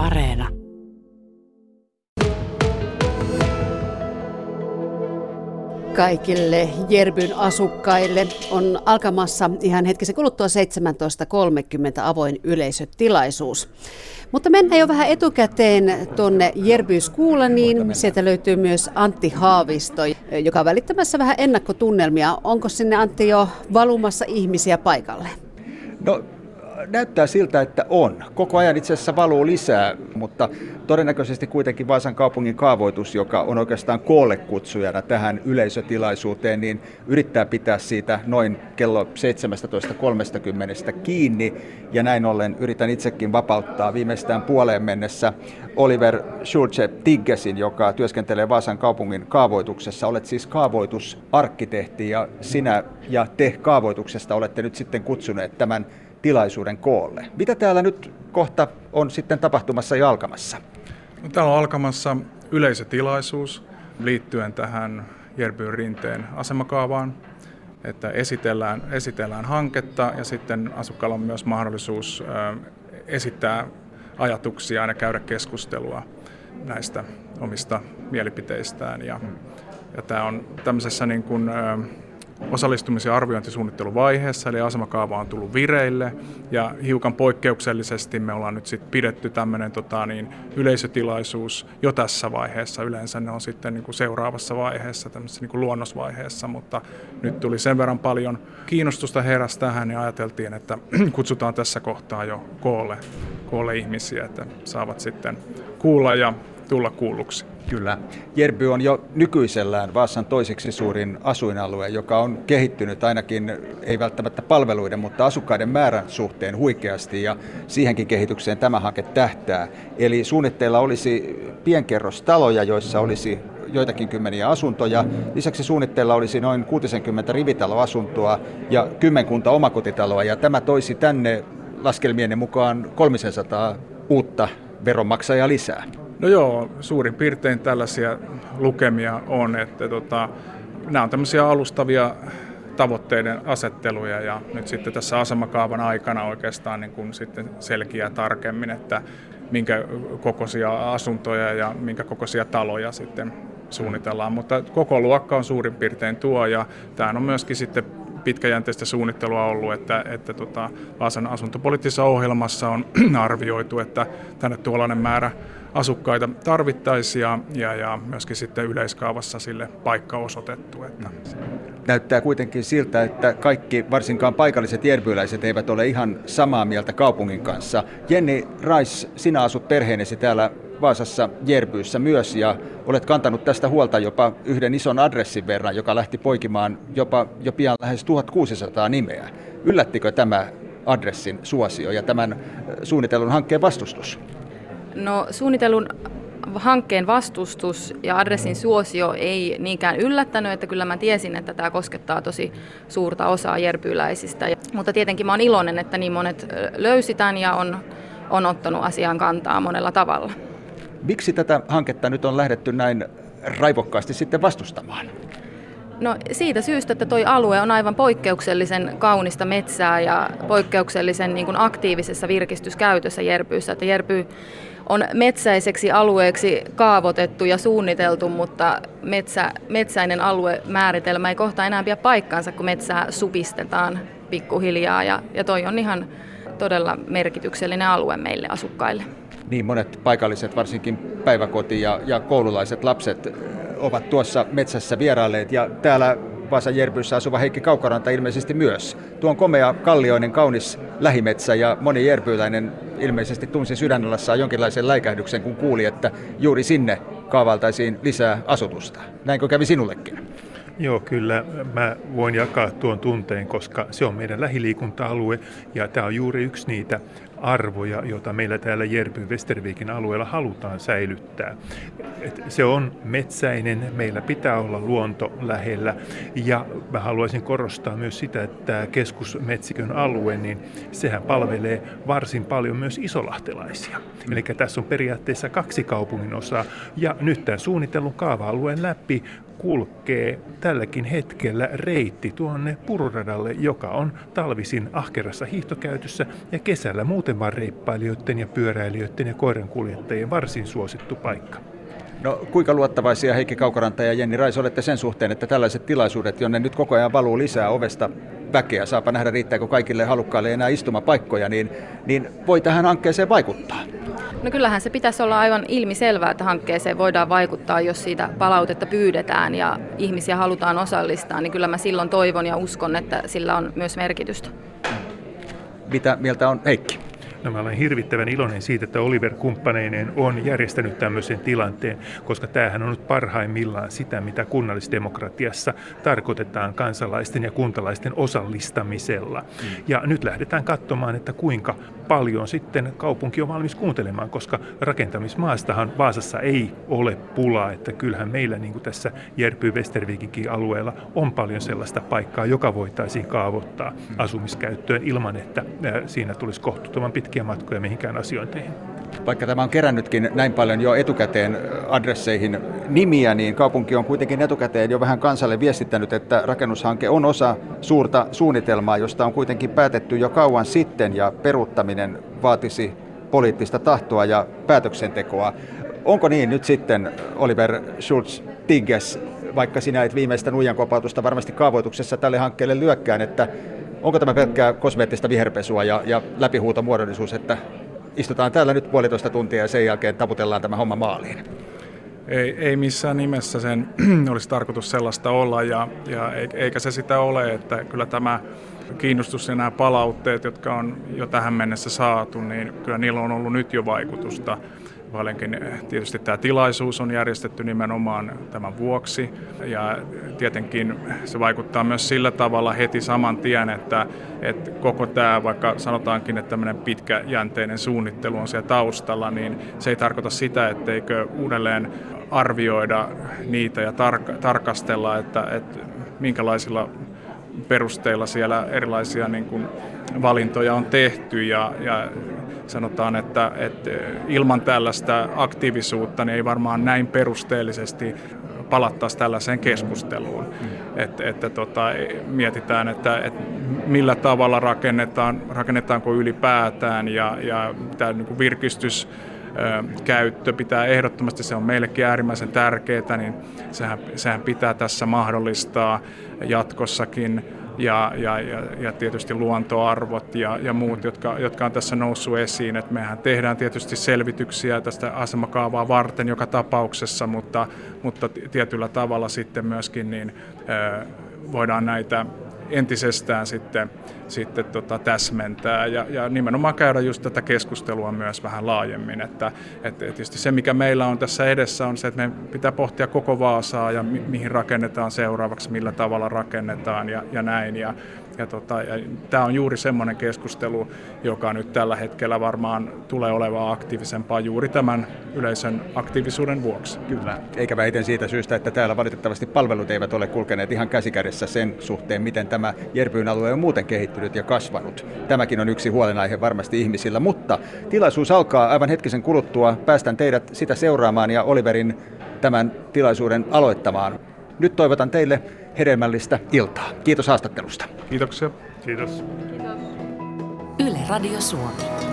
Areena. Kaikille Jerbyn asukkaille on alkamassa ihan hetkisen kuluttua 17.30 avoin yleisötilaisuus. Mutta mennään jo vähän etukäteen tuonne niin Sieltä löytyy myös Antti Haavisto, joka on välittämässä vähän ennakkotunnelmia. Onko sinne Antti jo valumassa ihmisiä paikalle? No näyttää siltä, että on. Koko ajan itse asiassa valuu lisää, mutta todennäköisesti kuitenkin Vaasan kaupungin kaavoitus, joka on oikeastaan koolle kutsujana tähän yleisötilaisuuteen, niin yrittää pitää siitä noin kello 17.30 kiinni. Ja näin ollen yritän itsekin vapauttaa viimeistään puoleen mennessä Oliver Schulze Tiggesin, joka työskentelee Vaasan kaupungin kaavoituksessa. Olet siis kaavoitusarkkitehti ja sinä ja te kaavoituksesta olette nyt sitten kutsuneet tämän tilaisuuden koolle. Mitä täällä nyt kohta on sitten tapahtumassa ja alkamassa? No, täällä on alkamassa yleisötilaisuus liittyen tähän Jerbyn rinteen asemakaavaan, että esitellään, esitellään hanketta ja sitten asukkaalla on myös mahdollisuus esittää ajatuksia ja käydä keskustelua näistä omista mielipiteistään. Ja, ja tämä on tämmöisessä niin kuin, osallistumis- ja arviointisuunnitteluvaiheessa, eli asemakaava on tullut vireille, ja hiukan poikkeuksellisesti me ollaan nyt sitten pidetty tämmöinen tota, niin, yleisötilaisuus jo tässä vaiheessa. Yleensä ne on sitten niin kuin seuraavassa vaiheessa, tämmöisessä niin kuin luonnosvaiheessa, mutta nyt tuli sen verran paljon kiinnostusta heräsi tähän, niin ajateltiin, että kutsutaan tässä kohtaa jo koolle, koolle ihmisiä, että saavat sitten kuulla ja tulla kuulluksi. Kyllä. Jerby on jo nykyisellään Vaasan toiseksi suurin asuinalue, joka on kehittynyt ainakin, ei välttämättä palveluiden, mutta asukkaiden määrän suhteen huikeasti ja siihenkin kehitykseen tämä hanke tähtää. Eli suunnitteilla olisi pienkerrostaloja, joissa olisi joitakin kymmeniä asuntoja. Lisäksi suunnitteilla olisi noin 60 rivitaloasuntoa ja kymmenkunta omakotitaloa ja tämä toisi tänne laskelmien mukaan 300 uutta veronmaksajaa lisää. No joo, suurin piirtein tällaisia lukemia on, että tota, nämä on tämmöisiä alustavia tavoitteiden asetteluja ja nyt sitten tässä asemakaavan aikana oikeastaan niin kuin sitten selkiää tarkemmin, että minkä kokoisia asuntoja ja minkä kokoisia taloja sitten suunnitellaan, mutta koko luokka on suurin piirtein tuo ja tämä on myöskin sitten pitkäjänteistä suunnittelua ollut, että, että tota, Vaasan asuntopoliittisessa ohjelmassa on arvioitu, että tänne tuollainen määrä asukkaita tarvittaisiin ja, ja, myöskin sitten yleiskaavassa sille paikka osoitettu. Että. Näyttää kuitenkin siltä, että kaikki, varsinkaan paikalliset jerbyläiset, eivät ole ihan samaa mieltä kaupungin kanssa. Jenni Rais, sinä asut perheenesi täällä Vaasassa Jerbyyssä myös ja olet kantanut tästä huolta jopa yhden ison adressin verran, joka lähti poikimaan jopa jo pian lähes 1600 nimeä. Yllättikö tämä adressin suosio ja tämän suunnitellun hankkeen vastustus? No suunnitellun hankkeen vastustus ja adressin suosio ei niinkään yllättänyt, että kyllä mä tiesin, että tämä koskettaa tosi suurta osaa jerpyläisistä. Mutta tietenkin mä oon iloinen, että niin monet löysitään ja on, on ottanut asiaan kantaa monella tavalla. Miksi tätä hanketta nyt on lähdetty näin raivokkaasti sitten vastustamaan? No siitä syystä, että tuo alue on aivan poikkeuksellisen kaunista metsää ja poikkeuksellisen niin kuin aktiivisessa virkistyskäytössä Jerpyyssä. Että Jerpy on metsäiseksi alueeksi kaavoitettu ja suunniteltu, mutta metsä, metsäinen aluemääritelmä ei kohta enää pidä paikkaansa, kun metsää supistetaan pikkuhiljaa ja, ja toi on ihan todella merkityksellinen alue meille asukkaille. Niin monet paikalliset, varsinkin päiväkoti- ja, ja koululaiset lapset ovat tuossa metsässä vierailleet ja täällä Vaasan Jerbyssä asuva Heikki Kaukaranta ilmeisesti myös. Tuo on komea, kallioinen, kaunis lähimetsä ja moni jerpyläinen ilmeisesti tunsi sydänellassaan jonkinlaisen läikähdyksen, kun kuuli, että juuri sinne kaavaltaisiin lisää asutusta. Näinkö kävi sinullekin? Joo, kyllä mä voin jakaa tuon tunteen, koska se on meidän lähiliikunta-alue ja tämä on juuri yksi niitä arvoja, joita meillä täällä Jerpyn Westerviikin alueella halutaan säilyttää. Et se on metsäinen, meillä pitää olla luonto lähellä ja mä haluaisin korostaa myös sitä, että keskusmetsikön alue, niin sehän palvelee varsin paljon myös isolahtelaisia. Eli tässä on periaatteessa kaksi kaupungin osaa ja nyt tämän suunnitellun kaava-alueen läpi kulkee tälläkin hetkellä reitti tuonne pururadalle, joka on talvisin ahkerassa hiihtokäytössä ja kesällä muuten vain reippailijoiden ja pyöräilijöiden ja koirankuljettajien varsin suosittu paikka. No kuinka luottavaisia Heikki Kaukoranta ja Jenni Rais olette sen suhteen, että tällaiset tilaisuudet, jonne nyt koko ajan valuu lisää ovesta väkeä, saapa nähdä riittääkö kaikille halukkaille enää istumapaikkoja, niin, niin voi tähän hankkeeseen vaikuttaa? No kyllähän se pitäisi olla aivan ilmiselvää, että hankkeeseen voidaan vaikuttaa, jos siitä palautetta pyydetään ja ihmisiä halutaan osallistaa, niin kyllä mä silloin toivon ja uskon, että sillä on myös merkitystä. Mitä mieltä on Heikki? No mä olen hirvittävän iloinen siitä, että Oliver kumppaneineen on järjestänyt tämmöisen tilanteen, koska tämähän on nyt parhaimmillaan sitä, mitä kunnallisdemokratiassa tarkoitetaan kansalaisten ja kuntalaisten osallistamisella. Mm. Ja nyt lähdetään katsomaan, että kuinka paljon sitten kaupunki on valmis kuuntelemaan, koska rakentamismaastahan Vaasassa ei ole pulaa, että kyllähän meillä niin kuin tässä Järpy Westervikinkin alueella on paljon sellaista paikkaa, joka voitaisiin kaavoittaa mm. asumiskäyttöön ilman, että siinä tulisi kohtuuttoman pitkä pitkiä matkoja mihinkään asiointeihin. Vaikka tämä on kerännytkin näin paljon jo etukäteen adresseihin nimiä, niin kaupunki on kuitenkin etukäteen jo vähän kansalle viestittänyt, että rakennushanke on osa suurta suunnitelmaa, josta on kuitenkin päätetty jo kauan sitten ja peruuttaminen vaatisi poliittista tahtoa ja päätöksentekoa. Onko niin nyt sitten, Oliver Schulz Tigges, vaikka sinä et viimeistä nuijan kopautusta varmasti kaavoituksessa tälle hankkeelle lyökkään, että Onko tämä pelkkää kosmeettista viherpesua ja, ja läpihuutomuodollisuus, että istutaan täällä nyt puolitoista tuntia ja sen jälkeen taputellaan tämä homma maaliin? Ei, ei missään nimessä sen olisi tarkoitus sellaista olla ja, ja eikä se sitä ole, että kyllä tämä kiinnostus ja nämä palautteet, jotka on jo tähän mennessä saatu, niin kyllä niillä on ollut nyt jo vaikutusta. Paljonkin eh, tietysti tämä tilaisuus on järjestetty nimenomaan tämän vuoksi. Ja tietenkin se vaikuttaa myös sillä tavalla heti saman tien, että, että koko tämä, vaikka sanotaankin, että tämmöinen pitkäjänteinen suunnittelu on siellä taustalla, niin se ei tarkoita sitä, etteikö uudelleen arvioida niitä ja tar- tarkastella, että, että minkälaisilla perusteilla siellä erilaisia niin kuin valintoja on tehty ja, ja sanotaan, että, että ilman tällaista aktiivisuutta niin ei varmaan näin perusteellisesti palattaisi tällaiseen keskusteluun. Mm. Että, että tota, mietitään, että, että millä tavalla rakennetaan, rakennetaanko ylipäätään ja, ja tämä niin virkistys käyttö pitää ehdottomasti, se on meillekin äärimmäisen tärkeää, niin sehän, sehän pitää tässä mahdollistaa jatkossakin ja, ja, ja, ja tietysti luontoarvot ja, ja muut, jotka, jotka on tässä noussut esiin. Et mehän tehdään tietysti selvityksiä tästä asemakaavaa varten joka tapauksessa, mutta, mutta tietyllä tavalla sitten myöskin niin, voidaan näitä entisestään sitten, sitten tota täsmentää ja, ja nimenomaan käydä just tätä keskustelua myös vähän laajemmin. Että, et, tietysti se, mikä meillä on tässä edessä, on se, että me pitää pohtia koko Vaasaa ja mi, mihin rakennetaan seuraavaksi, millä tavalla rakennetaan ja, ja näin. Ja, ja, tota, ja tämä on juuri semmoinen keskustelu, joka nyt tällä hetkellä varmaan tulee olemaan aktiivisempaa juuri tämän yleisön aktiivisuuden vuoksi. Kyllä, eikä vähiten siitä syystä, että täällä valitettavasti palvelut eivät ole kulkeneet ihan käsikädessä sen suhteen, miten tämä Järpyyn alue on muuten kehittynyt ja kasvanut. Tämäkin on yksi huolenaihe varmasti ihmisillä, mutta tilaisuus alkaa aivan hetkisen kuluttua. Päästän teidät sitä seuraamaan ja Oliverin tämän tilaisuuden aloittamaan. Nyt toivotan teille hedelmällistä iltaa. Kiitos haastattelusta. Kiitoksia. Kiitos. Yle Radio Suomi.